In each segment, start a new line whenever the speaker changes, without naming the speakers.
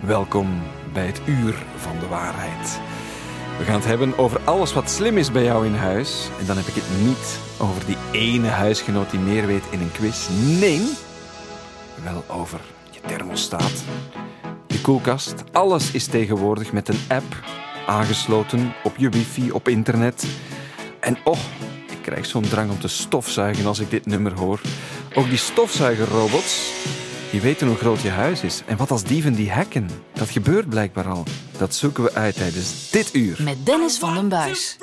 Welkom bij het uur van de waarheid. We gaan het hebben over alles wat slim is bij jou in huis. En dan heb ik het niet over die ene huisgenoot die meer weet in een quiz. Nee, wel over je thermostaat, je koelkast. Alles is tegenwoordig met een app aangesloten op je wifi, op internet. En oh, ik krijg zo'n drang om te stofzuigen als ik dit nummer hoor. Ook die stofzuigerrobots, die weten hoe groot je huis is. En wat als dieven die hacken? Dat gebeurt blijkbaar al. Dat zoeken we uit tijdens dit uur.
Met Dennis van den Buis.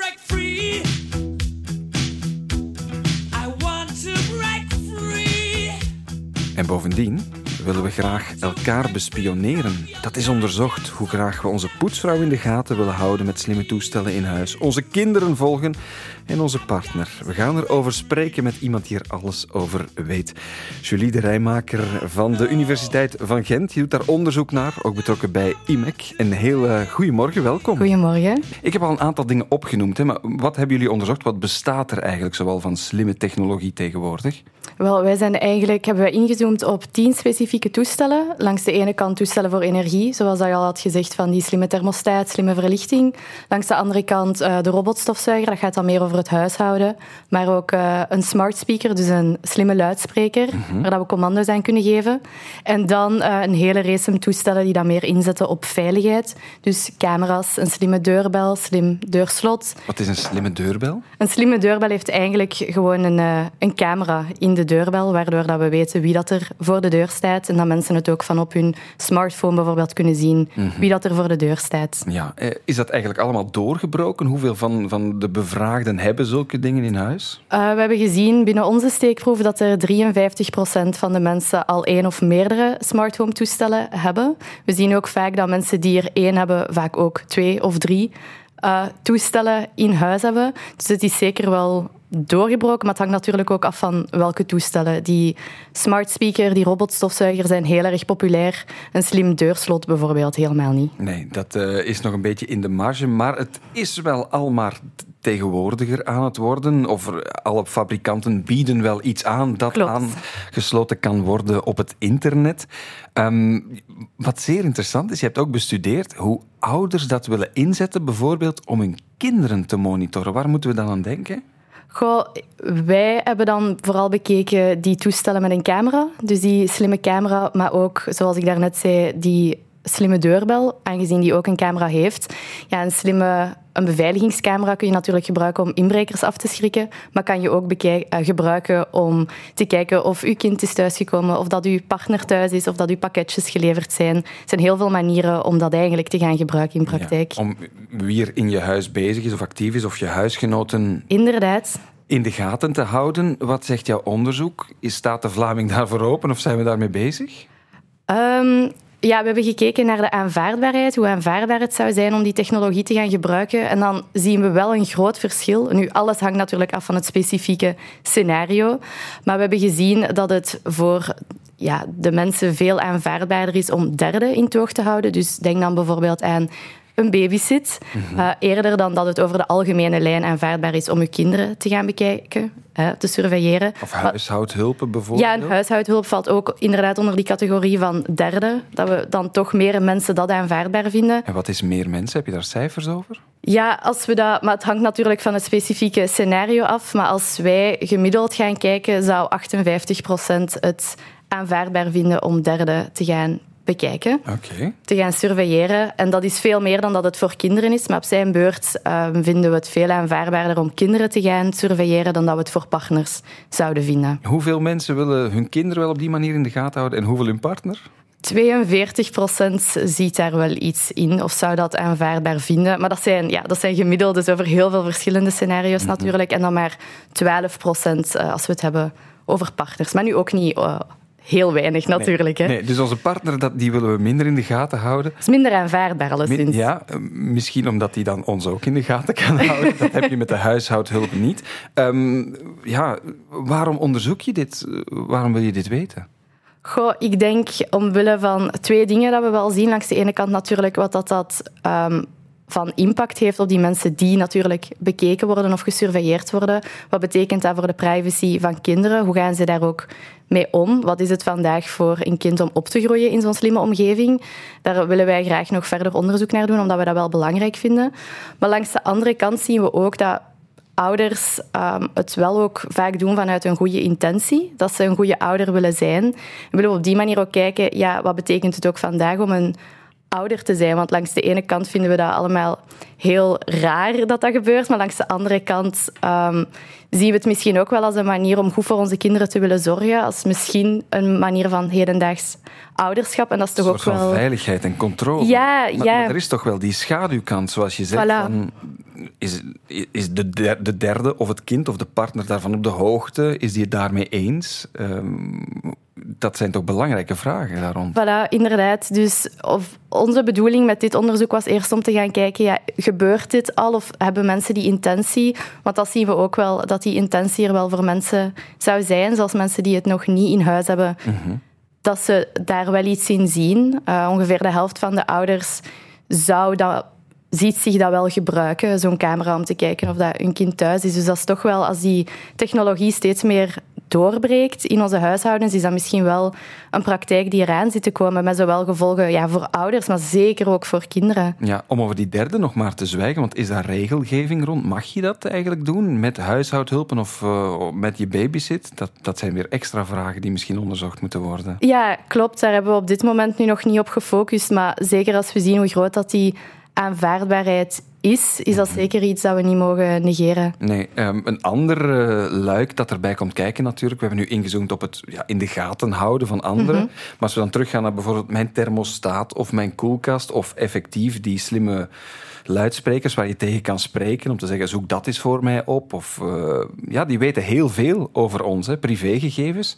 En bovendien willen we graag elkaar bespioneren. Dat is onderzocht hoe graag we onze poetsvrouw in de gaten willen houden met slimme toestellen in huis, onze kinderen volgen en onze partner. We gaan erover spreken met iemand die er alles over weet. Julie de Rijmaker van de Universiteit van Gent, die doet daar onderzoek naar, ook betrokken bij IMEC. Een heel goedemorgen, welkom.
Goedemorgen.
Ik heb al een aantal dingen opgenoemd, hè, maar wat hebben jullie onderzocht? Wat bestaat er eigenlijk zoal van slimme technologie tegenwoordig?
Wel, wij zijn eigenlijk, hebben we ingezoomd op tien specifieke toestellen. Langs de ene kant toestellen voor energie, zoals dat je al had gezegd, van die slimme thermostaat, slimme verlichting. Langs de andere kant uh, de robotstofzuiger, dat gaat dan meer over het huishouden. Maar ook uh, een smart speaker, dus een slimme luidspreker, mm -hmm. waar dat we commando's aan kunnen geven. En dan uh, een hele race toestellen die dan meer inzetten op veiligheid. Dus camera's, een slimme deurbel, slim deurslot.
Wat is een slimme deurbel?
Een slimme deurbel heeft eigenlijk gewoon een, een camera in de deurbel, waardoor dat we weten wie dat er voor de deur staat en dat mensen het ook van op hun smartphone bijvoorbeeld kunnen zien mm -hmm. wie dat er voor de deur staat.
Ja, is dat eigenlijk allemaal doorgebroken? Hoeveel van, van de bevraagden hebben zulke dingen in huis?
Uh, we hebben gezien binnen onze steekproef dat er 53% van de mensen al één of meerdere smart home toestellen hebben. We zien ook vaak dat mensen die er één hebben, vaak ook twee of drie uh, toestellen in huis hebben. Dus het is zeker wel doorgebroken, maar het hangt natuurlijk ook af van welke toestellen. Die smart speaker, die robotstofzuiger zijn heel erg populair. Een slim deurslot bijvoorbeeld helemaal niet.
Nee, dat uh, is nog een beetje in de marge, maar het is wel al maar tegenwoordiger aan het worden. Of alle fabrikanten bieden wel iets aan dat
Klopt.
aangesloten kan worden op het internet. Um, wat zeer interessant is, je hebt ook bestudeerd hoe ouders dat willen inzetten, bijvoorbeeld om hun kinderen te monitoren. Waar moeten we dan aan denken?
Goh, wij hebben dan vooral bekeken die toestellen met een camera. Dus die slimme camera, maar ook, zoals ik daarnet zei, die slimme deurbel, aangezien die ook een camera heeft. Ja, een slimme een beveiligingscamera kun je natuurlijk gebruiken om inbrekers af te schrikken, maar kan je ook uh, gebruiken om te kijken of uw kind is thuisgekomen, of dat uw partner thuis is, of dat uw pakketjes geleverd zijn. Er zijn heel veel manieren om dat eigenlijk te gaan gebruiken in praktijk.
Ja, om wie er in je huis bezig is of actief is, of je huisgenoten...
Inderdaad
in de gaten te houden. Wat zegt jouw onderzoek? Is staat de Vlaming daarvoor open of zijn we daarmee bezig?
Um, ja, we hebben gekeken naar de aanvaardbaarheid, hoe aanvaardbaar het zou zijn om die technologie te gaan gebruiken. En dan zien we wel een groot verschil. Nu, alles hangt natuurlijk af van het specifieke scenario. Maar we hebben gezien dat het voor ja, de mensen veel aanvaardbaarder is om derden in toog te houden. Dus denk dan bijvoorbeeld aan een babysit. Mm-hmm. Uh, eerder dan dat het over de algemene lijn aanvaardbaar is om uw kinderen te gaan bekijken, te surveilleren.
Of huishoudhulpen bijvoorbeeld?
Ja, een huishoudhulp valt ook inderdaad onder die categorie van derde. Dat we dan toch meer mensen dat aanvaardbaar vinden.
En wat is meer mensen? Heb je daar cijfers over?
Ja, als we dat, maar het hangt natuurlijk van het specifieke scenario af. Maar als wij gemiddeld gaan kijken, zou 58 procent het aanvaardbaar vinden om derde te gaan bekijken,
okay.
te gaan surveilleren. En dat is veel meer dan dat het voor kinderen is. Maar op zijn beurt uh, vinden we het veel aanvaardbaarder om kinderen te gaan surveilleren dan dat we het voor partners zouden vinden.
Hoeveel mensen willen hun kinderen wel op die manier in de gaten houden en hoeveel hun partner?
42 procent ziet daar wel iets in of zou dat aanvaardbaar vinden. Maar dat zijn, ja, dat zijn gemiddeldes over heel veel verschillende scenario's mm-hmm. natuurlijk. En dan maar 12 procent uh, als we het hebben over partners. Maar nu ook niet... Heel weinig natuurlijk.
Nee,
hè?
nee, dus onze partner, dat, die willen we minder in de gaten houden.
Dat is minder aanvaardbaar, alleszins.
Min, ja, misschien omdat die dan ons ook in de gaten kan houden. dat heb je met de huishoudhulp niet. Um, ja, waarom onderzoek je dit? Waarom wil je dit weten?
Goh, ik denk omwille van twee dingen dat we wel zien. Langs de ene kant natuurlijk wat dat, dat um, van impact heeft op die mensen die natuurlijk bekeken worden of gesurveilleerd worden. Wat betekent dat voor de privacy van kinderen? Hoe gaan ze daar ook mee om? Wat is het vandaag voor een kind om op te groeien in zo'n slimme omgeving? Daar willen wij graag nog verder onderzoek naar doen, omdat we dat wel belangrijk vinden. Maar langs de andere kant zien we ook dat ouders um, het wel ook vaak doen vanuit een goede intentie. Dat ze een goede ouder willen zijn. En willen we op die manier ook kijken, ja, wat betekent het ook vandaag om een ouder te zijn. Want langs de ene kant vinden we dat allemaal heel raar dat dat gebeurt, maar langs de andere kant um, zien we het misschien ook wel als een manier om goed voor onze kinderen te willen zorgen, als misschien een manier van hedendaags ouderschap.
En dat is toch ook wel... van veiligheid en controle.
Ja,
maar,
ja.
Maar er is toch wel die schaduwkant, zoals je zegt.
Voilà.
Van, is, is de, der, de derde of het kind of de partner daarvan op de hoogte? Is die het daarmee eens? Um, dat zijn toch belangrijke vragen daar rond?
Voilà, inderdaad. Dus of onze bedoeling met dit onderzoek was eerst om te gaan kijken, ja, gebeurt dit al of hebben mensen die intentie? Want dat zien we ook wel, dat die intentie er wel voor mensen zou zijn, zelfs mensen die het nog niet in huis hebben, mm -hmm. dat ze daar wel iets in zien. Uh, ongeveer de helft van de ouders zou dat ziet zich dat wel gebruiken, zo'n camera, om te kijken of dat hun kind thuis is. Dus dat is toch wel, als die technologie steeds meer doorbreekt in onze huishoudens, is dat misschien wel een praktijk die eraan zit te komen met zowel gevolgen ja, voor ouders, maar zeker ook voor kinderen.
Ja, om over die derde nog maar te zwijgen, want is daar regelgeving rond? Mag je dat eigenlijk doen met huishoudhulpen of uh, met je babysit? Dat, dat zijn weer extra vragen die misschien onderzocht moeten worden.
Ja, klopt. Daar hebben we op dit moment nu nog niet op gefocust, maar zeker als we zien hoe groot dat die aanvaardbaarheid is, is dat zeker iets dat we niet mogen negeren.
Nee, um, een ander uh, luik dat erbij komt kijken natuurlijk. We hebben nu ingezoomd op het ja, in de gaten houden van anderen. Mm -hmm. Maar als we dan teruggaan naar bijvoorbeeld mijn thermostaat of mijn koelkast of effectief die slimme luidsprekers waar je tegen kan spreken om te zeggen zoek dat eens voor mij op. Of, uh, ja, die weten heel veel over ons, hè, privégegevens.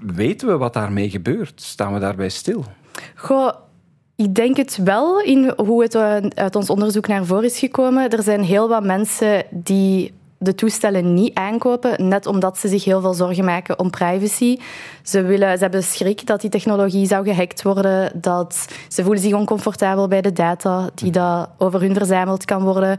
Weten we wat daarmee gebeurt? Staan we daarbij stil?
Goh, ik denk het wel, in hoe het uit ons onderzoek naar voren is gekomen. Er zijn heel wat mensen die de toestellen niet aankopen, net omdat ze zich heel veel zorgen maken om privacy. Ze, willen, ze hebben schrik dat die technologie zou gehackt worden, dat ze voelen zich oncomfortabel bij de data die dat over hun verzameld kan worden.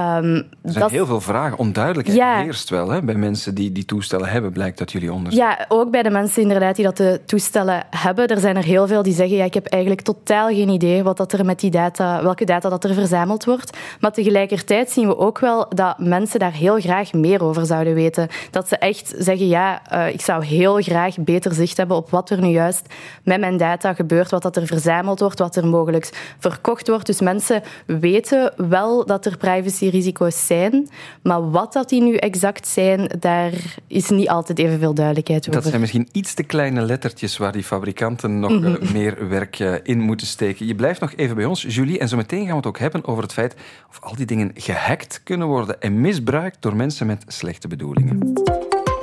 Um, er zijn dat... heel veel vragen. Onduidelijkheid ja. heerst wel hè, bij mensen die die toestellen hebben, blijkt uit jullie onderzoek.
Ja, ook bij de mensen inderdaad die dat de toestellen hebben. Er zijn er heel veel die zeggen, ja, ik heb eigenlijk totaal geen idee wat dat er met die data, welke data dat er verzameld wordt. Maar tegelijkertijd zien we ook wel dat mensen daar heel graag meer over zouden weten. Dat ze echt zeggen, ja, uh, ik zou heel graag beter zicht hebben op wat er nu juist met mijn data gebeurt, wat dat er verzameld wordt, wat er mogelijk verkocht wordt. Dus mensen weten wel dat er privacy risico's zijn. Maar wat dat die nu exact zijn, daar is niet altijd evenveel duidelijkheid over.
Dat zijn misschien iets te kleine lettertjes waar die fabrikanten nog mm -hmm. meer werk in moeten steken. Je blijft nog even bij ons, Julie. En zo meteen gaan we het ook hebben over het feit of al die dingen gehackt kunnen worden en misbruikt door mensen met slechte bedoelingen.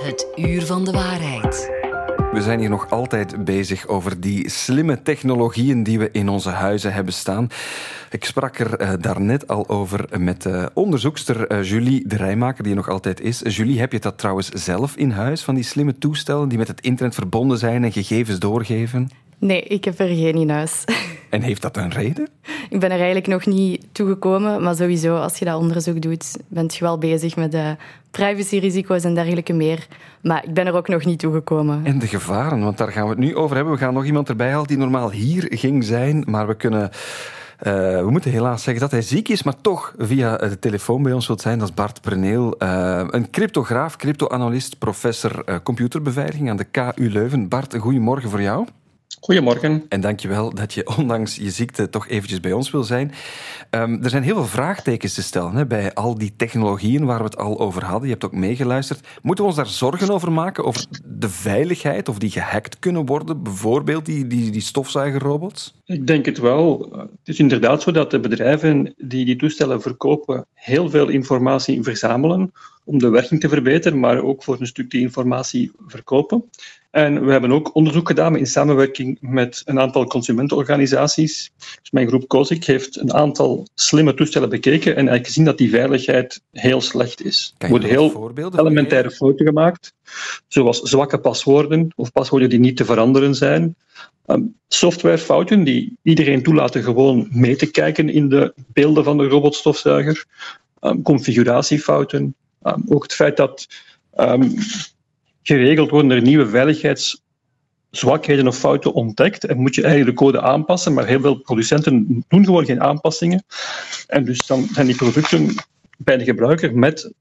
Het uur van de waarheid.
We zijn hier nog altijd bezig over die slimme technologieën die we in onze huizen hebben staan. Ik sprak er uh, daarnet al over met uh, onderzoekster uh, Julie de Rijmaker, die er nog altijd is. Julie, heb je dat trouwens zelf in huis, van die slimme toestellen die met het internet verbonden zijn en gegevens doorgeven?
Nee, ik heb er geen in huis.
En heeft dat een reden?
Ik ben er eigenlijk nog niet toegekomen, maar sowieso, als je dat onderzoek doet, bent je wel bezig met de privacyrisico's en dergelijke meer. Maar ik ben er ook nog niet toegekomen.
En de gevaren, want daar gaan we het nu over hebben. We gaan nog iemand erbij halen die normaal hier ging zijn, maar we kunnen... Uh, we moeten helaas zeggen dat hij ziek is, maar toch via de telefoon bij ons wilt zijn. Dat is Bart Preneel, uh, een cryptograaf, cryptoanalist, professor uh, computerbeveiliging aan de KU Leuven. Bart, goedemorgen voor jou.
Goedemorgen.
En dankjewel dat je ondanks je ziekte toch eventjes bij ons wil zijn. Um, er zijn heel veel vraagtekens te stellen hè, bij al die technologieën waar we het al over hadden. Je hebt ook meegeluisterd. Moeten we ons daar zorgen over maken? Over de veiligheid of die gehackt kunnen worden? Bijvoorbeeld die, die, die stofzuigerrobots?
Ik denk het wel. Het is inderdaad zo dat de bedrijven die die toestellen verkopen heel veel informatie verzamelen om de werking te verbeteren, maar ook voor een stuk die informatie verkopen. En we hebben ook onderzoek gedaan in samenwerking met een aantal consumentenorganisaties. Dus mijn groep COSIC heeft een aantal slimme toestellen bekeken en eigenlijk gezien dat die veiligheid heel slecht is.
Er
worden heel elementaire fouten gemaakt, zoals zwakke paswoorden of paswoorden die niet te veranderen zijn. ehm, softwarefouten die iedereen toelaten gewoon mee te kijken in de beelden van de robotstofzuiger, um, configuratiefouten, um, ook het feit dat geregeld worden er nieuwe veiligheidszwakheden of fouten ontdekt en moet je eigenlijk de code aanpassen, maar heel veel producenten doen gewoon geen aanpassingen. En dus dan zijn die producten bij de gebruiker met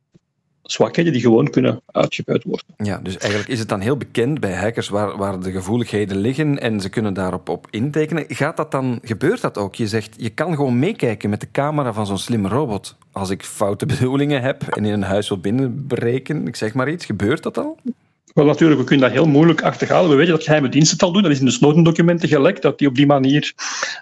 zwakheden die gewoon kunnen uitgebuit worden.
Ja, dus eigenlijk is het dan heel bekend bij hackers waar, waar de gevoeligheden liggen en ze kunnen daarop op intekenen. Gaat dat dan, gebeurt dat ook? Je zegt, je kan gewoon meekijken met de camera van zo'n slimme robot. Als ik foute bedoelingen heb en in een huis wil binnenbreken, ik zeg maar iets, gebeurt dat al?
Wel, natuurlijk, we kunnen dat heel moeilijk achterhalen. We weten dat geheime diensten het al doen. Dat is in de Snowden-documenten gelekt, dat die op die manier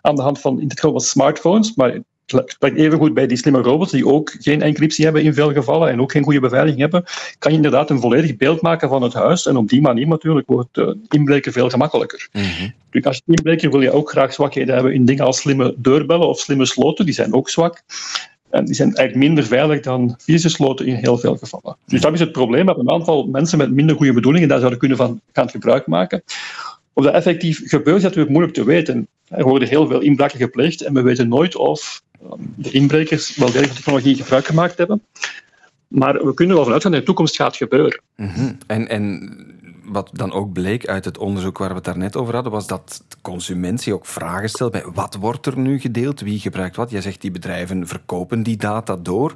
aan de hand van, in dit geval smartphones, maar spreekt even goed bij die slimme robots, die ook geen encryptie hebben in veel gevallen en ook geen goede beveiliging hebben, kan je inderdaad een volledig beeld maken van het huis. En op die manier natuurlijk wordt uh, inbreken veel gemakkelijker. Mm -hmm. Dus als inbreker wil je ook graag zwakheden hebben in dingen als slimme deurbellen of slimme sloten, die zijn ook zwak. En die zijn eigenlijk minder veilig dan fysische sloten in heel veel gevallen. Dus dat is het probleem, dat een aantal mensen met minder goede bedoelingen daar zouden kunnen van gaan gebruik maken. Of dat effectief gebeurt, is natuurlijk moeilijk te weten. Er worden heel veel inbraken gepleegd en we weten nooit of de inbrekers wel degelijk technologie gebruik gemaakt hebben. Maar we kunnen wel vanuit gaan dat in de toekomst gaat gebeuren.
Mm -hmm. en, en wat dan ook bleek uit het onderzoek waar we het daarnet over hadden, was dat de consumentie ook vragen stelt bij wat wordt er nu gedeeld, wie gebruikt wat. Jij zegt die bedrijven verkopen die data door.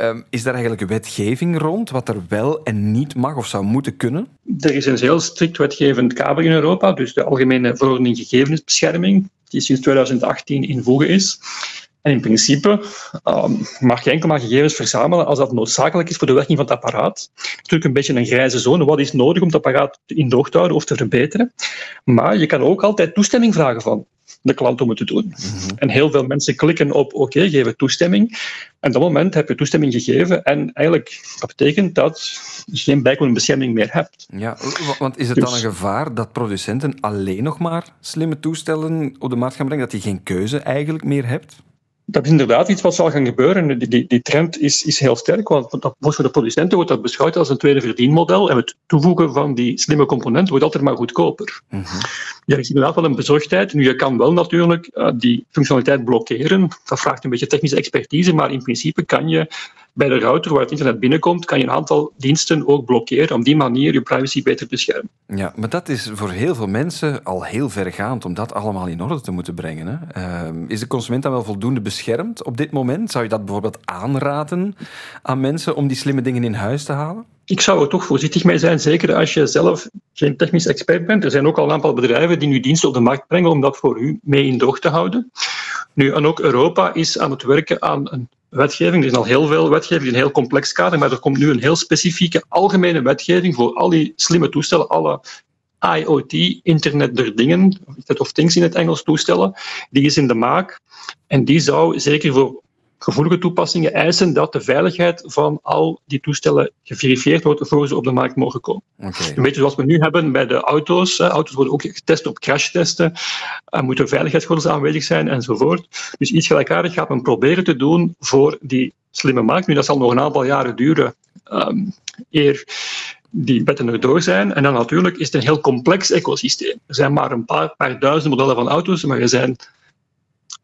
Um, is daar eigenlijk wetgeving rond, wat er wel en niet mag of zou moeten kunnen?
Er is een heel strikt wetgevend kader in Europa, dus de Algemene Verordening Gegevensbescherming, die sinds 2018 in voege is. En in principe um, mag je enkel maar gegevens verzamelen als dat noodzakelijk is voor de werking van het apparaat. Natuurlijk een beetje een grijze zone. Wat is nodig om het apparaat in droog te houden of te verbeteren? Maar je kan ook altijd toestemming vragen van de klant om het te doen. Mm -hmm. En heel veel mensen klikken op oké, okay, geven toestemming. En op dat moment heb je toestemming gegeven. En eigenlijk, dat betekent dat je geen bijkomende bescherming meer hebt.
Ja, want is het dus, dan een gevaar dat producenten alleen nog maar slimme toestellen op de markt gaan brengen? Dat je geen keuze eigenlijk meer hebt?
Dat is inderdaad iets wat zal gaan gebeuren. Die, die, die trend is, is heel sterk, want voor de producenten wordt dat beschouwd als een tweede verdienmodel en het toevoegen van die slimme componenten wordt altijd maar goedkoper. Mm -hmm. Ja, er is inderdaad wel een bezorgdheid. Nu, je kan wel natuurlijk uh, die functionaliteit blokkeren. Dat vraagt een beetje technische expertise, maar in principe kan je bij de router waar het internet binnenkomt, kan je een aantal diensten ook blokkeren, om die manier je privacy beter te beschermen.
Ja, maar dat is voor heel veel mensen al heel vergaand om dat allemaal in orde te moeten brengen. Hè? Uh, is de consument dan wel voldoende beschermd op dit moment? Zou je dat bijvoorbeeld aanraden aan mensen om die slimme dingen in huis te halen?
Ik zou er toch voorzichtig mee zijn, zeker als je zelf geen technisch expert bent. Er zijn ook al een aantal bedrijven die nu diensten op de markt brengen om dat voor u mee in droog te houden. Nu, en ook Europa is aan het werken aan een wetgeving. Er is al heel veel wetgeving, een heel complex kader, maar er komt nu een heel specifieke algemene wetgeving voor al die slimme toestellen, alle IoT, Internet der Dingen, of Things in het Engels toestellen, die is in de maak. En die zou zeker voor gevoelige toepassingen eisen dat de veiligheid van al die toestellen geverifieerd wordt voor ze op de markt mogen komen. Okay. Een beetje zoals we nu hebben bij de auto's. Hè. Auto's worden ook getest op crashtesten. Er moeten veiligheidsgordels aanwezig zijn enzovoort. Dus iets gelijkaardigs gaat men proberen te doen voor die slimme markt. Nu, dat zal nog een aantal jaren duren um, eer die wetten erdoor zijn. En dan natuurlijk is het een heel complex ecosysteem. Er zijn maar een paar, paar duizend modellen van auto's, maar er zijn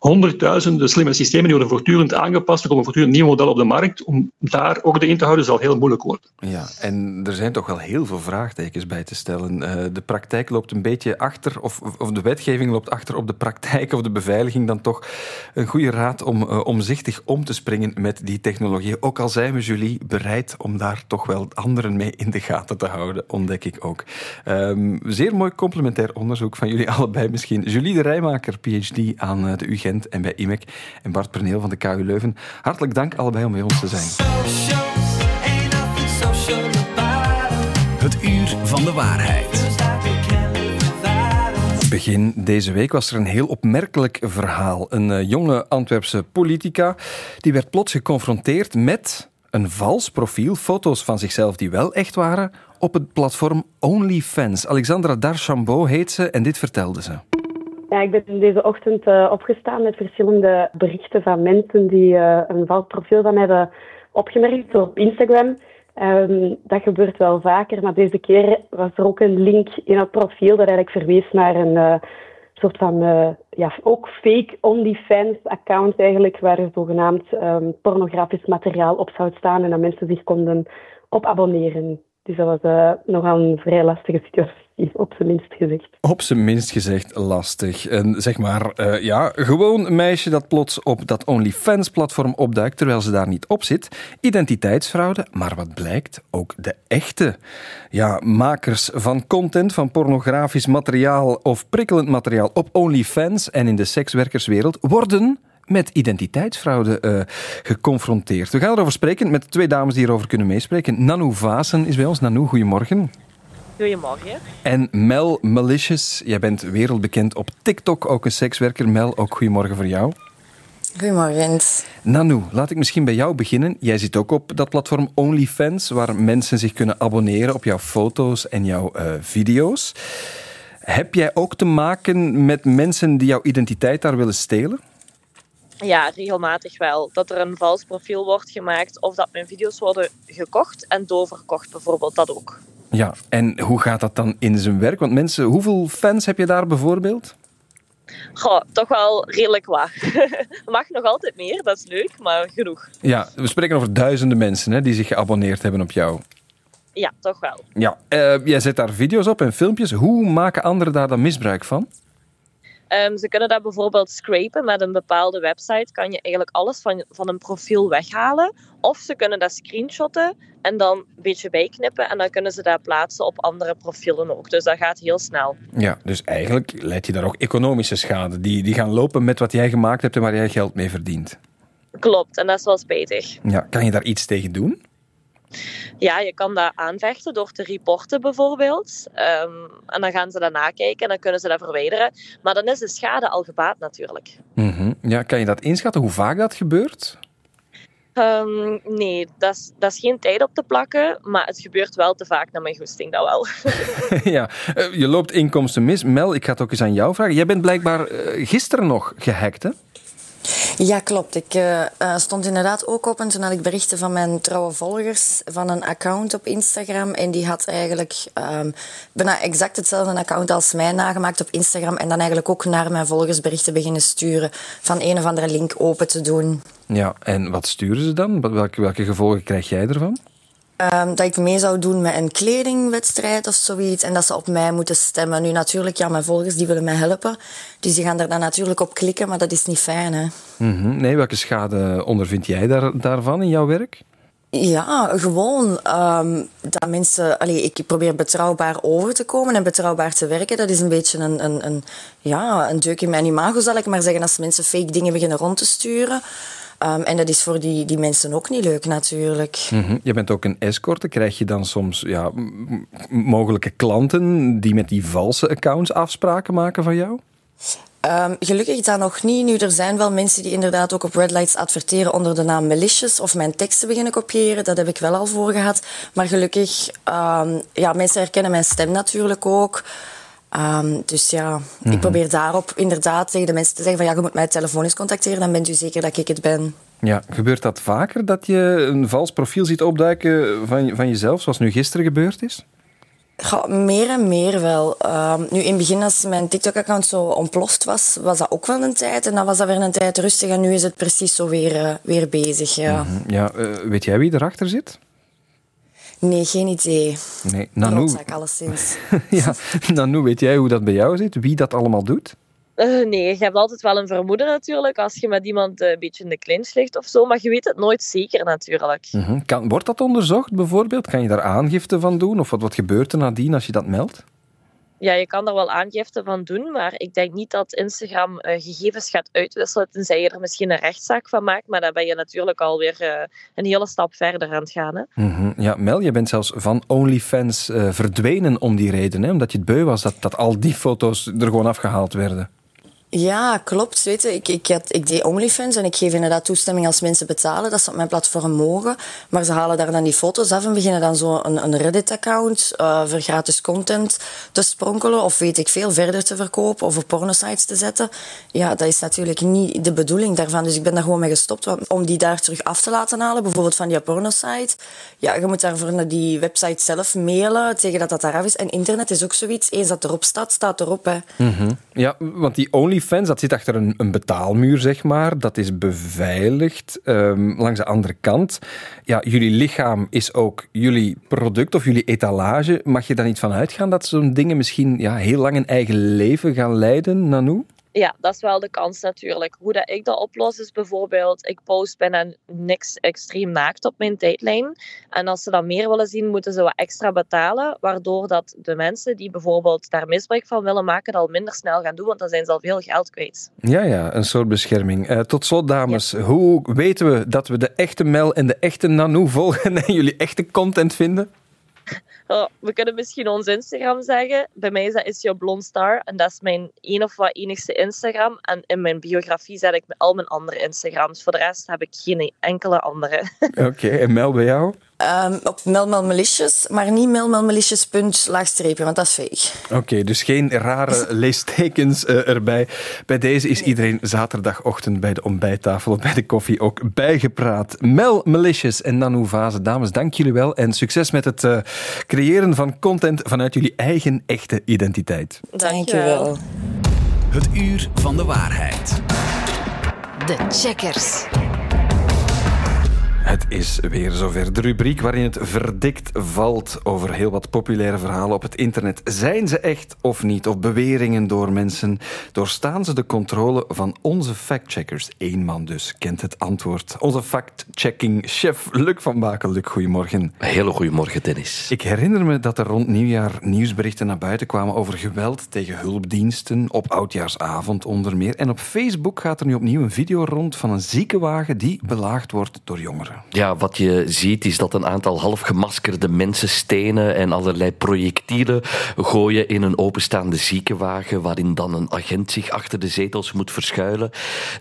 honderdduizenden slimme systemen die worden voortdurend aangepast. Er komen voortdurend nieuwe modellen op de markt. Om daar orde in te houden zal heel moeilijk worden.
Ja, en er zijn toch wel heel veel vraagtekens bij te stellen. Uh, de praktijk loopt een beetje achter, of, of de wetgeving loopt achter op de praktijk of de beveiliging. Dan toch een goede raad om uh, omzichtig om te springen met die technologie. Ook al zijn we, Julie, bereid om daar toch wel anderen mee in de gaten te houden, ontdek ik ook. Um, zeer mooi complementair onderzoek van jullie allebei misschien. Julie de Rijmaker, PhD aan uh, de UGent en bij IMEC. En Bart Perneel van de KU Leuven. Hartelijk dank allebei om bij ons te zijn.
Het uur van de waarheid.
Begin deze week was er een heel opmerkelijk verhaal. Een uh, jonge Antwerpse politica die werd plots geconfronteerd met een vals profiel, foto's van zichzelf die wel echt waren, op het platform OnlyFans. Alexandra Darchambault heet ze en dit vertelde ze.
Ja, ik ben deze ochtend uh, opgestaan met verschillende berichten van mensen die uh, een vals profiel van hebben opgemerkt op Instagram. Ehm, dat gebeurt wel vaker, maar deze keer was er ook een link in het profiel dat eigenlijk verwees naar een eh, soort van, eh, ja, ook fake OnlyFans-account eigenlijk, waar er zogenaamd ehm, pornografisch materiaal op zou staan en dat mensen zich konden op abonneren. Dus dat was uh, nogal een vrij lastige situatie, op zijn minst gezegd.
Op zijn minst gezegd lastig. En zeg maar, uh, ja, gewoon meisje dat plots op dat OnlyFans-platform opduikt terwijl ze daar niet op zit. Identiteitsfraude, maar wat blijkt? Ook de echte. Ja, makers van content, van pornografisch materiaal of prikkelend materiaal op OnlyFans en in de sekswerkerswereld worden met identiteitsfraude uh, geconfronteerd. We gaan erover spreken met twee dames die hierover kunnen meespreken. Nanou Vasen is bij ons. Nanou, goedemorgen.
Goedemorgen.
En Mel Malicious, jij bent wereldbekend op TikTok, ook een sekswerker. Mel, ook goedemorgen voor jou.
Goedemorgen.
Nanou, laat ik misschien bij jou beginnen. Jij zit ook op dat platform OnlyFans, waar mensen zich kunnen abonneren op jouw foto's en jouw uh, video's. Heb jij ook te maken met mensen die jouw identiteit daar willen stelen?
Ja, regelmatig wel. Dat er een vals profiel wordt gemaakt of dat mijn video's worden gekocht en doorverkocht bijvoorbeeld, dat ook.
Ja, en hoe gaat dat dan in zijn werk? Want mensen, hoeveel fans heb je daar bijvoorbeeld?
Goh, toch wel redelijk wat. Mag nog altijd meer, dat is leuk, maar genoeg.
Ja, we spreken over duizenden mensen hè, die zich geabonneerd hebben op jou.
Ja, toch wel.
Ja, uh, jij zet daar video's op en filmpjes. Hoe maken anderen daar dan misbruik van?
Um, ze kunnen dat bijvoorbeeld scrapen met een bepaalde website. Kan je eigenlijk alles van, van een profiel weghalen. Of ze kunnen dat screenshotten en dan een beetje bijknippen. En dan kunnen ze dat plaatsen op andere profielen ook. Dus dat gaat heel snel.
Ja, dus eigenlijk leidt je daar ook economische schade. Die, die gaan lopen met wat jij gemaakt hebt en waar jij geld mee verdient.
Klopt, en dat is wel spijtig.
Ja, kan je daar iets tegen doen?
Ja, je kan dat aanvechten door te reporten bijvoorbeeld. Um, en dan gaan ze dat nakijken en dan kunnen ze dat verwijderen. Maar dan is de schade al gebaat natuurlijk.
Mm -hmm. Ja, kan je dat inschatten hoe vaak dat gebeurt?
Um, nee, dat is, dat is geen tijd op te plakken, maar het gebeurt wel te vaak naar mijn goesting, dat wel.
ja, je loopt inkomsten mis. Mel, ik ga het ook eens aan jou vragen. Jij bent blijkbaar gisteren nog gehackt, hè?
Ja, klopt. Ik uh, stond inderdaad ook op en toen had ik berichten van mijn trouwe volgers van een account op Instagram. En die had eigenlijk um, bijna exact hetzelfde account als mij nagemaakt op Instagram. En dan eigenlijk ook naar mijn volgers berichten beginnen sturen van een of andere link open te doen.
Ja, en wat sturen ze dan? Welke, welke gevolgen krijg jij ervan?
Um, dat ik mee zou doen met een kledingwedstrijd of zoiets. En dat ze op mij moeten stemmen. Nu natuurlijk, ja, mijn volgers die willen mij helpen. Dus die gaan er dan natuurlijk op klikken, maar dat is niet fijn. Hè?
Mm -hmm. Nee, welke schade ondervind jij daar, daarvan in jouw werk?
Ja, gewoon um, dat mensen... Allee, ik probeer betrouwbaar over te komen en betrouwbaar te werken. Dat is een beetje een, een, een, ja, een deuk in mijn imago, zal ik maar zeggen. Als mensen fake dingen beginnen rond te sturen... Um, en dat is voor die, die mensen ook niet leuk natuurlijk.
Mm -hmm. Je bent ook een escorte. Krijg je dan soms ja, mogelijke klanten die met die valse accounts afspraken maken van jou?
Um, gelukkig dat nog niet. Nu, er zijn wel mensen die inderdaad ook op Red Lights adverteren onder de naam Malicious of mijn teksten beginnen kopiëren. Dat heb ik wel al voor gehad. Maar gelukkig, um, ja, mensen herkennen mijn stem natuurlijk ook. Um, dus ja, mm -hmm. ik probeer daarop inderdaad tegen de mensen te zeggen van ja, je moet mij telefonisch contacteren, dan bent u zeker dat ik het ben.
Ja, gebeurt dat vaker dat je een vals profiel ziet opduiken van, van jezelf, zoals nu gisteren gebeurd is?
Ja, meer en meer wel. Uh, nu in het begin, als mijn TikTok-account zo ontploft was, was dat ook wel een tijd. En dan was dat weer een tijd rustig. En nu is het precies zo weer, uh, weer bezig. Ja,
-hmm. ja uh, weet jij wie erachter zit?
Nee, geen idee.
Nee, Nanou.
alleszins.
ja, Nanou, weet jij hoe dat bij jou zit? Wie dat allemaal doet?
Uh, nee, je hebt altijd wel een vermoeden natuurlijk als je met iemand een beetje in de clinch ligt of zo, maar je weet het nooit zeker natuurlijk.
Mm -hmm. kan, wordt dat onderzocht bijvoorbeeld? Kan je daar aangifte van doen? Of wat, wat gebeurt er nadien als je dat meldt?
Ja, je kan er wel aangifte van doen, maar ik denk niet dat Instagram uh, gegevens gaat uitwisselen, tenzij je er misschien een rechtszaak van maakt, maar dan ben je natuurlijk alweer uh, een hele stap verder aan het gaan. Hè?
-hmm. Ja, Mel, je bent zelfs van OnlyFans uh, verdwenen om die reden, hè? omdat je het beu was dat, dat al die foto's er gewoon afgehaald werden.
Ja, klopt. Weet je, ik, ik, had, ik deed OnlyFans en ik geef inderdaad toestemming als mensen betalen dat ze op mijn platform mogen. Maar ze halen daar dan die foto's af en beginnen dan zo een, een Reddit-account uh, voor gratis content te spronkelen of weet ik veel verder te verkopen of op pornosites te zetten. Ja, dat is natuurlijk niet de bedoeling daarvan. Dus ik ben daar gewoon mee gestopt om die daar terug af te laten halen. Bijvoorbeeld van die pornosite. Ja, je moet daarvoor naar die website zelf mailen tegen dat dat daar af is. En internet is ook zoiets. Eens dat erop staat, staat erop. Hè.
-hmm. Ja, want die OnlyFans OnlyFans, dat zit achter een, een betaalmuur, zeg maar. Dat is beveiligd. Um, langs de andere kant, ja, jullie lichaam is ook jullie product of jullie etalage. Mag je daar niet van uitgaan dat zo'n dingen misschien ja, heel lang een eigen leven gaan leiden, Nanou?
Ja, dat is wel de kans natuurlijk. Hoe dat ik dat oplos is bijvoorbeeld, ik post bijna niks extreem naakt op mijn tijdlijn. En als ze dat meer willen zien, moeten ze wat extra betalen. Waardoor dat de mensen die bijvoorbeeld daar misbruik van willen maken, dat al minder snel gaan doen, want dan zijn ze al veel geld kwijt.
Ja, ja, een soort bescherming. Uh, tot slot, dames, hoe weten we dat we de echte Mel en de echte Nanou volgen en jullie echte content vinden?
Oh, we kunnen misschien ons Instagram zeggen. Bij mij is dat Is Your Blonde Star. En dat is mijn één of wat enigste Instagram. En in mijn biografie zet ik al mijn andere Instagrams. Voor de rest heb ik geen enkele andere.
Oké, en Mel bij jou?
Um, op melmelmalicious, maar niet melmelmalicious punt laagstreepje, want dat is fake.
Oké, dus geen rare leestekens uh, erbij. Bij deze is iedereen zaterdagochtend bij de ontbijttafel of bij de koffie ook bijgepraat. Mel Malicious en Nanou Vaze, dames, dank jullie wel en succes met het uh, creëren van content vanuit jullie eigen echte identiteit.
Dank je wel.
Het uur van de waarheid.
De checkers.
Het is weer zover. De rubriek waarin het verdikt valt over heel wat populaire verhalen op het internet. Zijn ze echt of niet? Of beweringen door mensen? Doorstaan ze de controle van onze factcheckers? Eén man dus kent het antwoord. Onze factchecking-chef Luc van Bakel. Luc, goedemorgen.
Hele goedemorgen, Dennis.
Ik herinner me dat er rond nieuwjaar nieuwsberichten naar buiten kwamen over geweld tegen hulpdiensten, op oudjaarsavond onder meer. En op Facebook gaat er nu opnieuw een video rond van een ziekenwagen die belaagd wordt door jongeren.
Ja, wat je ziet is dat een aantal half gemaskerde mensen stenen en allerlei projectielen gooien in een openstaande ziekenwagen waarin dan een agent zich achter de zetels moet verschuilen.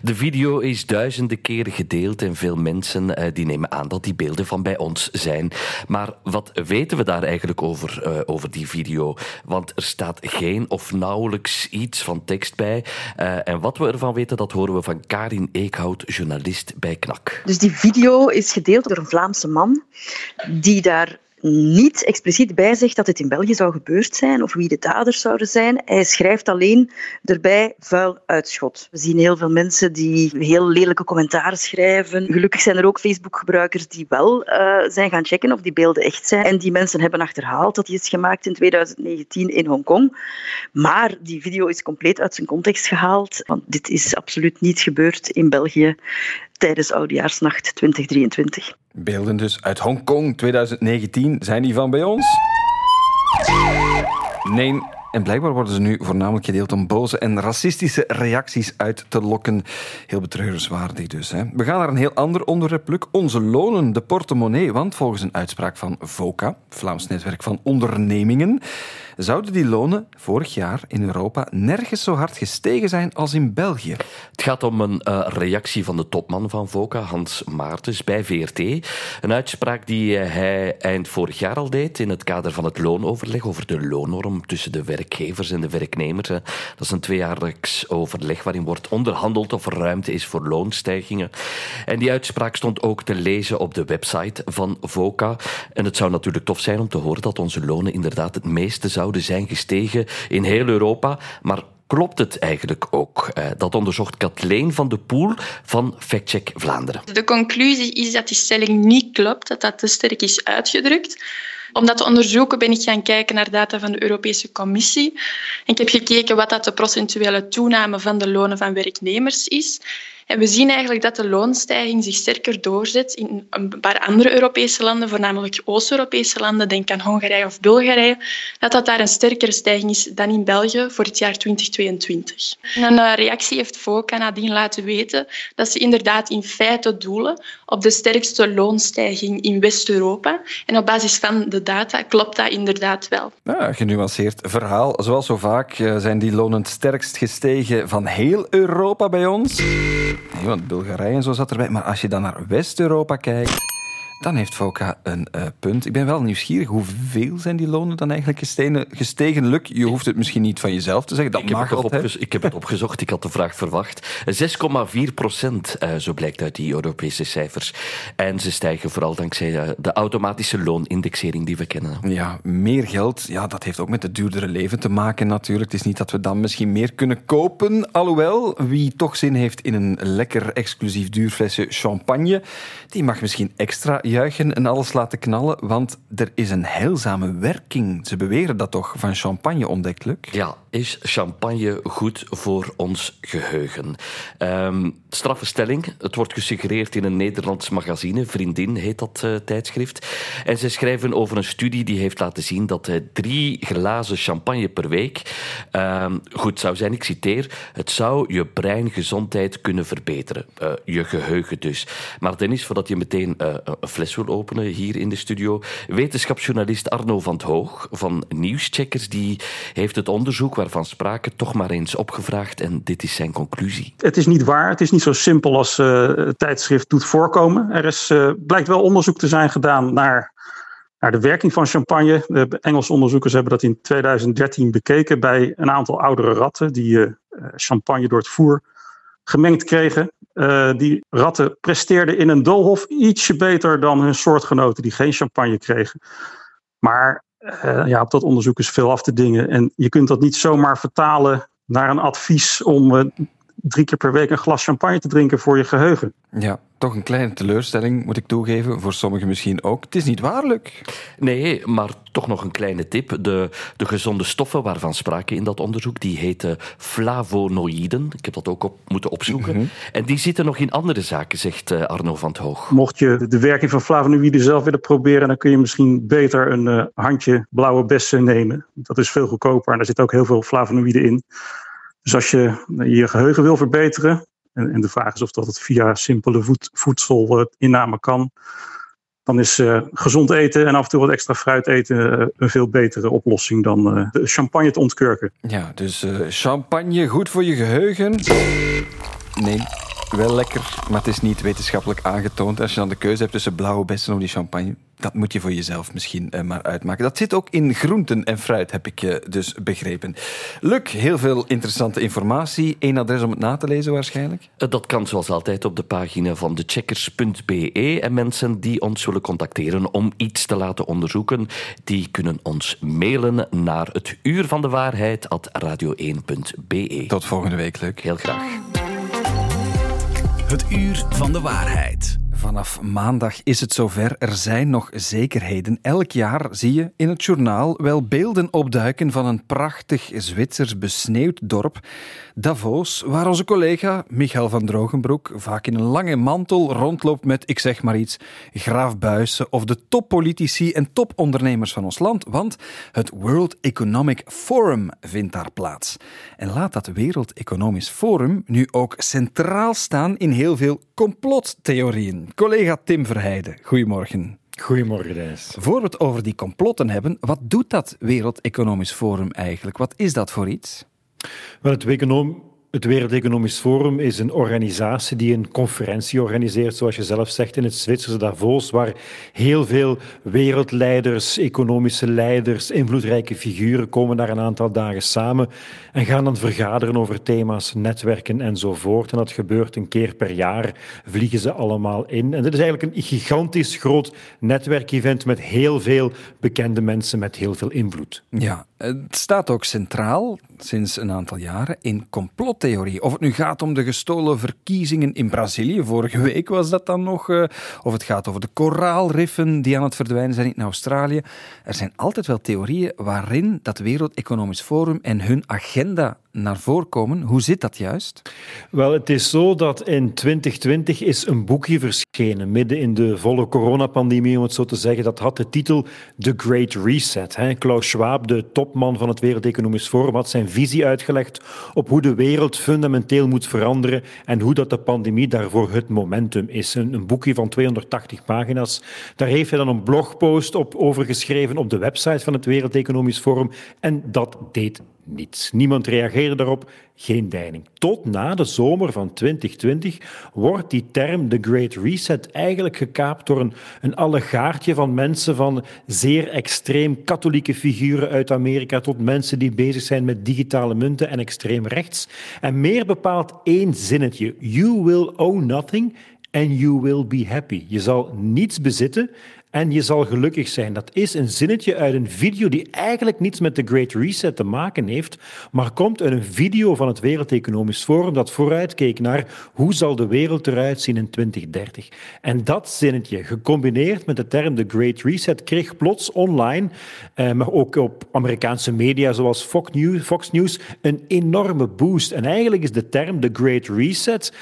De video is duizenden keren gedeeld en veel mensen eh, die nemen aan dat die beelden van bij ons zijn. Maar wat weten we daar eigenlijk over, uh, over die video? Want er staat geen of nauwelijks iets van tekst bij. Uh, en wat we ervan weten, dat horen we van Karin Eekhout, journalist bij KNAK.
Dus die video is gedeeld door een Vlaamse man die daar niet expliciet bij zegt dat het in België zou gebeurd zijn of wie de daders zouden zijn. Hij schrijft alleen erbij vuil uitschot. We zien heel veel mensen die heel lelijke commentaren schrijven. Gelukkig zijn er ook Facebook-gebruikers die wel uh, zijn gaan checken of die beelden echt zijn. En die mensen hebben achterhaald dat die is gemaakt in 2019 in Hongkong. Maar die video is compleet uit zijn context gehaald. Want dit is absoluut niet gebeurd in België tijdens Oudejaarsnacht 2023.
Beelden dus uit Hongkong 2019. Zijn die van bij ons? Nee, en blijkbaar worden ze nu voornamelijk gedeeld om boze en racistische reacties uit te lokken. Heel betreurenswaardig dus. Hè. We gaan naar een heel ander onderwerp. Onze lonen, de portemonnee. Want volgens een uitspraak van VOCA, Vlaams Netwerk van Ondernemingen, zouden die lonen vorig jaar in Europa nergens zo hard gestegen zijn als in België.
Het gaat om een uh, reactie van de topman van VOCA, Hans Maartens, bij VRT. Een uitspraak die uh, hij eind vorig jaar al deed in het kader van het loonoverleg over de loonnorm tussen de werkgevers en de werknemers. Dat is een tweejaarlijks overleg waarin wordt onderhandeld of er ruimte is voor loonstijgingen. En die uitspraak stond ook te lezen op de website van VOCA. En het zou natuurlijk tof zijn om te horen dat onze lonen inderdaad het meeste zouden zijn gestegen in heel Europa. Maar klopt het eigenlijk ook? Dat onderzocht Kathleen van de Poel van Factcheck Vlaanderen.
De conclusie is dat die stelling niet klopt, dat dat te sterk is uitgedrukt. Om dat te onderzoeken ben ik gaan kijken naar data van de Europese Commissie. Ik heb gekeken wat dat de procentuele toename van de lonen van werknemers is. En we zien eigenlijk dat de loonstijging zich sterker doorzet in een paar andere Europese landen, voornamelijk Oost-Europese landen, denk aan Hongarije of Bulgarije, dat dat daar een sterkere stijging is dan in België voor het jaar 2022. een eh, reactie heeft FOCA nadien laten weten dat ze inderdaad in feite doelen op de sterkste loonstijging in West-Europa. En op basis van de data klopt dat inderdaad wel.
Ja, genuanceerd verhaal. Zoals zo vaak eh, zijn die lonen het sterkst gestegen van heel Europa bij ons. Want Bulgarije en zo zat erbij. Maar als je dan naar West-Europa kijkt, dan heeft Foka een uh, punt. Ik ben wel nieuwsgierig. Hoeveel zijn die lonen dan eigenlijk gestegen? gestegen? Luc, je hoeft het misschien niet van jezelf te zeggen. Dat
ik
mag
heb
altijd.
ik heb het opgezocht. Ik had de vraag verwacht. 6,4 procent, uh, zo blijkt uit die Europese cijfers. En ze stijgen vooral dankzij uh, de automatische loonindexering die we kennen.
Ja, meer geld. Ja, dat heeft ook met het duurdere leven te maken natuurlijk. Het is niet dat we dan misschien meer kunnen kopen. Alhoewel, wie toch zin heeft in een lekker exclusief duur flesje champagne, die mag misschien extra juichen en alles laten knallen, want er is een heilzame werking. Ze beweren dat toch van champagne ontdekt, Luc?
Ja, is champagne goed voor ons geheugen? Um. Het wordt gesuggereerd in een Nederlands magazine. Vriendin heet dat uh, tijdschrift. En ze schrijven over een studie die heeft laten zien dat uh, drie glazen champagne per week uh, goed zou zijn. Ik citeer: Het zou je breingezondheid kunnen verbeteren. Uh, je geheugen dus. Maar Dennis, voordat je meteen een fles wil openen hier in de studio, wetenschapsjournalist Arno van het Hoog van Nieuwscheckers die heeft het onderzoek waarvan sprake toch maar eens opgevraagd en dit is zijn conclusie.
Het is niet waar. Het is niet zo simpel als uh, het tijdschrift doet voorkomen. Er is, uh, blijkt wel onderzoek te zijn gedaan naar, naar de werking van champagne. De Engelse onderzoekers hebben dat in 2013 bekeken bij een aantal oudere ratten die uh, champagne door het voer gemengd kregen. Uh, die ratten presteerden in een doolhof ietsje beter dan hun soortgenoten die geen champagne kregen. Maar uh, ja, op dat onderzoek is veel af te dingen. En je kunt dat niet zomaar vertalen naar een advies om uh, drie keer per week een glas champagne te drinken voor je geheugen.
Ja, toch een kleine teleurstelling, moet ik toegeven. Voor sommigen misschien ook. Het is niet waarlijk.
Nee, maar toch nog een kleine tip. De, de gezonde stoffen waarvan sprake in dat onderzoek, die heten flavonoïden. Ik heb dat ook op moeten opzoeken. Mm -hmm. En die zitten nog in andere zaken, zegt uh, Arno van het Hoog.
Mocht je de werking van flavonoïden zelf willen proberen, dan kun je misschien beter een uh, handje blauwe bessen nemen. Dat is veel goedkoper en daar zit ook heel veel flavonoïden in. Dus als je je geheugen wil verbeteren, en, en de vraag is of dat het via simpele voed, voedselinname kan, dan is uh, gezond eten en af en toe wat extra fruit eten uh, een veel betere oplossing dan champagne te ontkurken.
Ja, dus champagne goed voor je geheugen? Nee, wel lekker, maar het is niet wetenschappelijk aangetoond. Als je dan de keuze hebt tussen blauwe bessen of die champagne, dat moet je voor jezelf misschien uh, maar uitmaken. Dat zit ook in groenten en fruit, heb ik uh, dus begrepen. Luc, heel veel interessante informatie. Eén adres om het na te lezen waarschijnlijk?
Uh, dat kan zoals altijd op de pagina van decheckers.be. En mensen die ons willen contacteren om iets te laten onderzoeken, die kunnen ons mailen naar het uur van de waarheid at radio1.be.
Tot volgende week, Luc.
Heel graag.
Het uur van de waarheid.
Vanaf maandag is het zover. Er zijn nog zekerheden. Elk jaar zie je in het journaal wel beelden opduiken van een prachtig Zwitsers besneeuwd dorp, Davos, waar onze collega Michael van Drogenbroek vaak in een lange mantel rondloopt met, ik zeg maar iets, Graaf Buijsen of de toppolitici en topondernemers van ons land, want het World Economic Forum vindt daar plaats. En laat dat Wereld Economisch Forum nu ook centraal staan in heel veel complottheorieën. Collega Tim Verheijden, goedemorgen.
Goedemorgen, Dennis.
Voor we het over die complotten hebben, wat doet dat Wereld Economisch Forum eigenlijk? Wat is dat voor iets?
Wel, het, econom, het Wereld Economisch Forum is een organisatie die een conferentie organiseert, zoals je zelf zegt, in het Zwitserse Davos, waar heel veel wereldleiders, economische leiders, invloedrijke figuren komen daar een aantal dagen samen en gaan dan vergaderen over thema's, netwerken enzovoort. En dat gebeurt een keer per jaar, vliegen ze allemaal in. En dit is eigenlijk een gigantisch groot netwerkevent met heel veel bekende mensen met heel veel invloed.
Ja, het staat ook centraal sinds een aantal jaren in complottheorie. Of het nu gaat om de gestolen verkiezingen in Brazilië, vorige week was dat dan nog, uh, of het gaat over de koraalriffen die aan het verdwijnen zijn in Australië. Er zijn altijd wel theorieën waarin dat Wereld Economisch Forum en hun agenda naar voren komen. Hoe zit dat juist?
Wel, het is zo dat in 2020 is een boekje verschenen, midden in de volle coronapandemie, om het zo te zeggen. Dat had de titel The Great Reset. Klaus Schwab, de topman van het Wereld Economisch Forum, had zijn visie uitgelegd op hoe de wereld fundamenteel moet veranderen en hoe dat de pandemie daarvoor het momentum is. Een, boekje van 280 pagina's. Daar heeft hij dan een blogpost op over geschreven op de website van het Wereld Economisch Forum en dat deed niets. Niemand reageerde daarop, geen deining. Tot na de zomer van 2020 wordt die term de Great Reset eigenlijk gekaapt door een, een allegaartje van mensen van zeer extreem katholieke figuren uit Amerika tot mensen die bezig zijn met digitale munten en extreem rechts. En meer bepaalt één zinnetje. You will own nothing and you will be happy. Je zal niets bezitten en je zal gelukkig zijn. Dat is een zinnetje uit een video die eigenlijk niets met de Great Reset te maken heeft, maar komt uit een video van het Wereld Economisch Forum dat vooruitkeek naar hoe zal de wereld eruit zien in 2030. En dat zinnetje, gecombineerd met de term de Great Reset, kreeg plots online, eh, maar ook op Amerikaanse media zoals Fox News, Fox News, een enorme boost. En eigenlijk is de term de Great Reset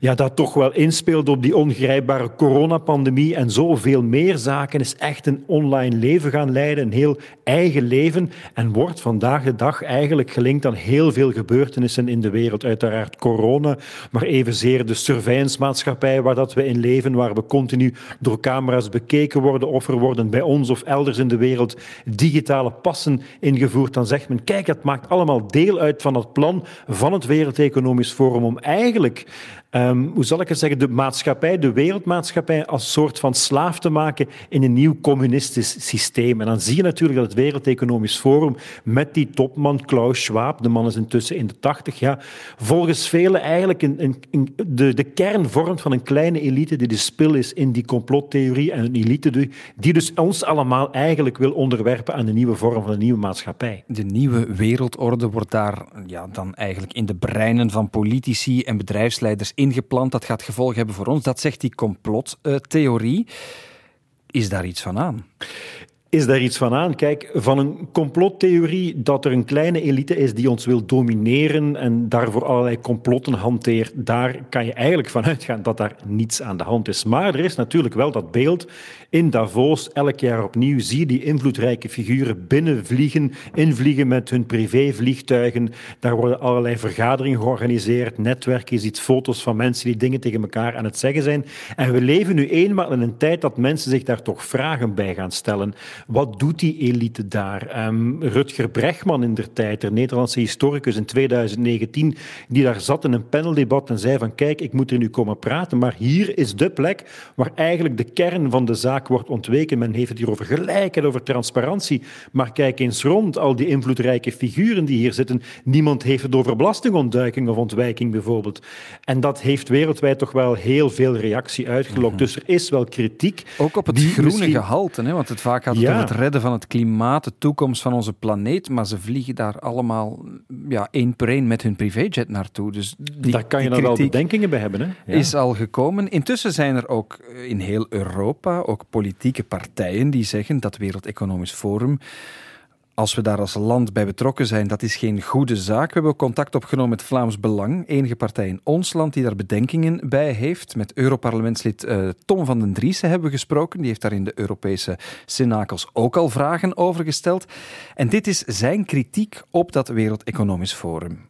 ja, dat toch wel inspeelt op die ongrijpbare coronapandemie en zoveel meer zaken, is echt een online leven gaan leiden, een heel eigen leven en wordt vandaag de dag eigenlijk gelinkt aan heel veel gebeurtenissen in de wereld. Uiteraard corona, maar evenzeer de surveillance-maatschappij waar dat we in leven, waar we continu door camera's bekeken worden of er worden bij ons of elders in de wereld digitale passen ingevoerd. Dan zegt men, kijk, het maakt allemaal deel uit van het plan van het Wereld Economisch Forum om eigenlijk um, hoe zal ik het zeggen, de maatschappij, de wereldmaatschappij, als soort van slaaf te maken in een nieuw communistisch systeem. En dan zie je natuurlijk dat het Wereld Economisch Forum met die topman Klaus Schwab, de man is intussen in de tachtig, ja, volgens velen eigenlijk een, een, de, de kern vormt van een kleine elite die de spil is in die complottheorie en een elite die dus ons allemaal eigenlijk wil onderwerpen aan de nieuwe vorm van een nieuwe maatschappij.
De nieuwe wereldorde wordt daar ja, dan eigenlijk in de breinen van politici en bedrijfsleiders ingeplant. Dat gaat gevolgen hebben voor ons. Dat zegt die complottheorie. Is daar iets van aan?
Is daar iets van aan? Kijk, van een complottheorie dat er een kleine elite is die ons wil domineren en daarvoor allerlei complotten hanteert, daar kan je eigenlijk van uitgaan dat daar niets aan de hand is. Maar er is natuurlijk wel dat beeld in Davos, elk jaar opnieuw, zie je die invloedrijke figuren binnenvliegen, invliegen met hun privévliegtuigen. Daar worden allerlei vergaderingen georganiseerd, netwerken, je ziet foto's van mensen die dingen tegen elkaar aan het zeggen zijn. En we leven nu eenmaal in een tijd dat mensen zich daar toch vragen bij gaan stellen. Wat doet die elite daar? Um, Rutger Bregman in der tijd, de Nederlandse historicus in 2019, die daar zat in een paneldebat en zei van kijk, ik moet er nu komen praten, maar hier is de plek waar eigenlijk de kern van de zaak wordt ontweken. Men heeft het hier over gelijkheid, over transparantie, maar kijk eens rond, al die invloedrijke figuren die hier zitten, niemand heeft het over belastingontduiking of ontwijking bijvoorbeeld. En dat heeft wereldwijd toch wel heel veel reactie uitgelokt. Mhm. Dus er is wel kritiek.
Ook op het groene gehalte, hè? want het vaak gaat het het redden van het klimaat, de toekomst van onze planeet, maar ze vliegen daar allemaal ja, één per één met hun privéjet naartoe. Dus die,
daar kan je dan wel bedenkingen bij hebben. Hè?
Ja. Is al gekomen. Intussen zijn er ook in heel Europa ook politieke partijen die zeggen dat Wereld Economisch Forum als we daar als land bij betrokken zijn, dat is geen goede zaak. We hebben contact opgenomen met Vlaams Belang, enige partij in ons land die daar bedenkingen bij heeft. Met Europarlementslid uh, Tom van den Driessen hebben we gesproken. Die heeft daar in de Europese Senakels ook al vragen over gesteld. En dit is zijn kritiek op dat Wereld Economisch Forum.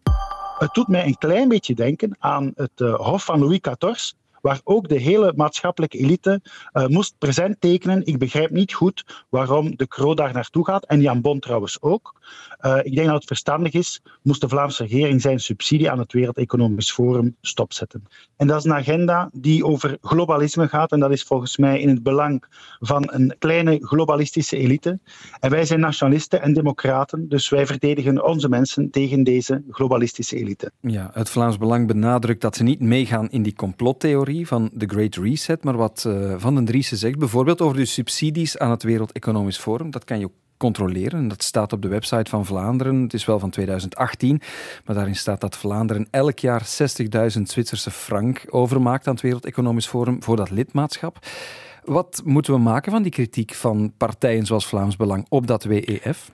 Het doet mij een klein beetje denken aan het uh, Hof van Louis XIV waar ook de hele maatschappelijke elite uh, moest present tekenen. Ik begrijp niet goed waarom de Kro daar naartoe gaat, en Jan Bon trouwens ook. Uh, ik denk dat het verstandig is, moest de Vlaamse regering zijn subsidie aan het Wereld Economisch Forum stopzetten. En dat is een agenda die over globalisme gaat, en dat is volgens mij in het belang van een kleine globalistische elite. En wij zijn nationalisten en democraten, dus wij verdedigen onze mensen tegen deze globalistische elite.
Ja, het Vlaams Belang benadrukt dat ze niet meegaan in die complottheorie van de Great Reset, maar wat uh, Van den Driessen zegt, bijvoorbeeld over de subsidies aan het Wereld Economisch Forum, dat kan je ook controleren. Dat staat op de website van Vlaanderen. Het is wel van 2018, maar daarin staat dat Vlaanderen elk jaar 60.000 Zwitserse frank overmaakt aan het Wereld Economisch Forum voor dat lidmaatschap. Wat moeten we maken van die kritiek van partijen zoals Vlaams Belang op dat WEF?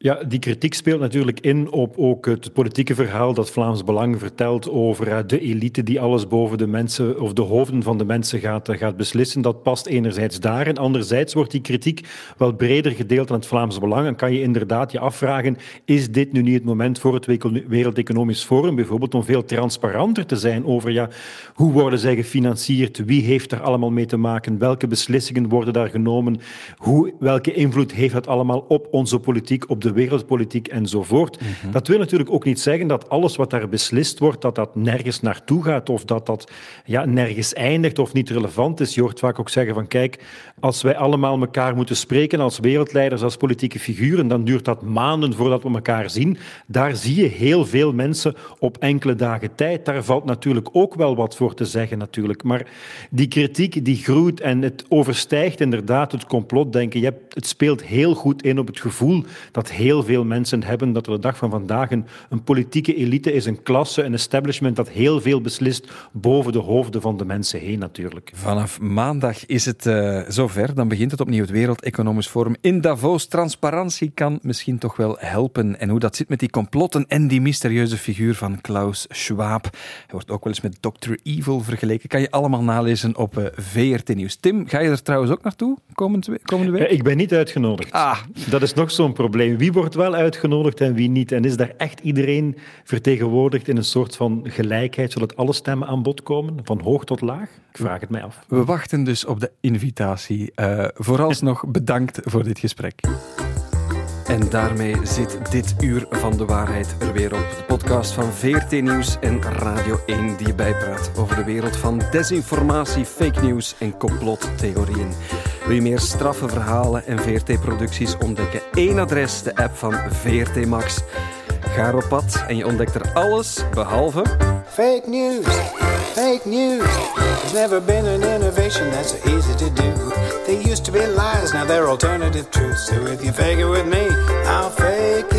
Ja, die kritiek speelt natuurlijk in op ook het politieke verhaal dat Vlaams Belang vertelt over eh, de elite die alles boven de mensen of de hoofden van de mensen gaat, eh, gaat beslissen. Dat past enerzijds daarin. Anderzijds wordt die kritiek wel breder gedeeld aan het Vlaams Belang. En kan je inderdaad je afvragen, is dit nu niet het moment voor het Wereld Economisch Forum bijvoorbeeld om veel transparanter te zijn over ja, hoe worden zij gefinancierd, wie heeft er allemaal mee te maken, welke beslissingen worden daar genomen, hoe, welke invloed heeft dat allemaal op onze politiek, op de wereldpolitiek enzovoort.
Mhm.
Dat wil natuurlijk ook niet zeggen dat alles wat daar beslist wordt, dat dat nergens naartoe gaat of dat dat ja, nergens eindigt of niet relevant is. Je hoort vaak ook zeggen van kijk, als wij allemaal elkaar moeten spreken als wereldleiders, als politieke figuren, dan duurt dat maanden voordat we elkaar zien. Daar zie je heel veel mensen op enkele dagen tijd. Daar valt natuurlijk ook wel wat voor te zeggen natuurlijk. Maar die kritiek die groeit en het overstijgt inderdaad het complotdenken. Je hebt, het speelt heel goed in op het gevoel dat heel veel mensen hebben dat er de dag van vandaag een, politieke elite is, een klasse, een establishment dat heel veel beslist boven de hoofden van de mensen heen natuurlijk.
Vanaf maandag is het eh, zover. Dan begint het opnieuw het Wereld Economisch Forum in Davos. Transparantie kan misschien toch wel helpen. En hoe dat zit met die complotten en die mysterieuze figuur van Klaus Schwab. Hij wordt ook wel eens met Dr. Evil vergeleken. Kan je allemaal nalezen op eh, VRT Nieuws. Tim, ga je er trouwens ook naartoe komende, komende week?
Eh, Ik ben niet uitgenodigd.
Ah.
Dat is nog zo'n probleem. Wie wordt wel uitgenodigd en wie niet? En is daar echt iedereen vertegenwoordigd in een soort van gelijkheid, zodat alle stemmen aan bod komen, van hoog tot laag? Ik vraag het mij af.
We wachten dus op de invitatie. Eh, vooralsnog bedankt voor dit gesprek. En daarmee zit dit uur van de waarheid er weer op. De podcast van VRT Nieuws en Radio 1 die je bijpraat over de wereld van desinformatie, fake news en complottheorieën. Wil je meer straffe verhalen en VRT-producties ontdekken? Eén adres, de app van VRT Max. Ga op pad en je ontdekt er alles behalve...
Fake news, fake news. There's never been an innovation that's so easy to do. They used to be lies, now they're alternative truths. So if you fake it with me, I'll fake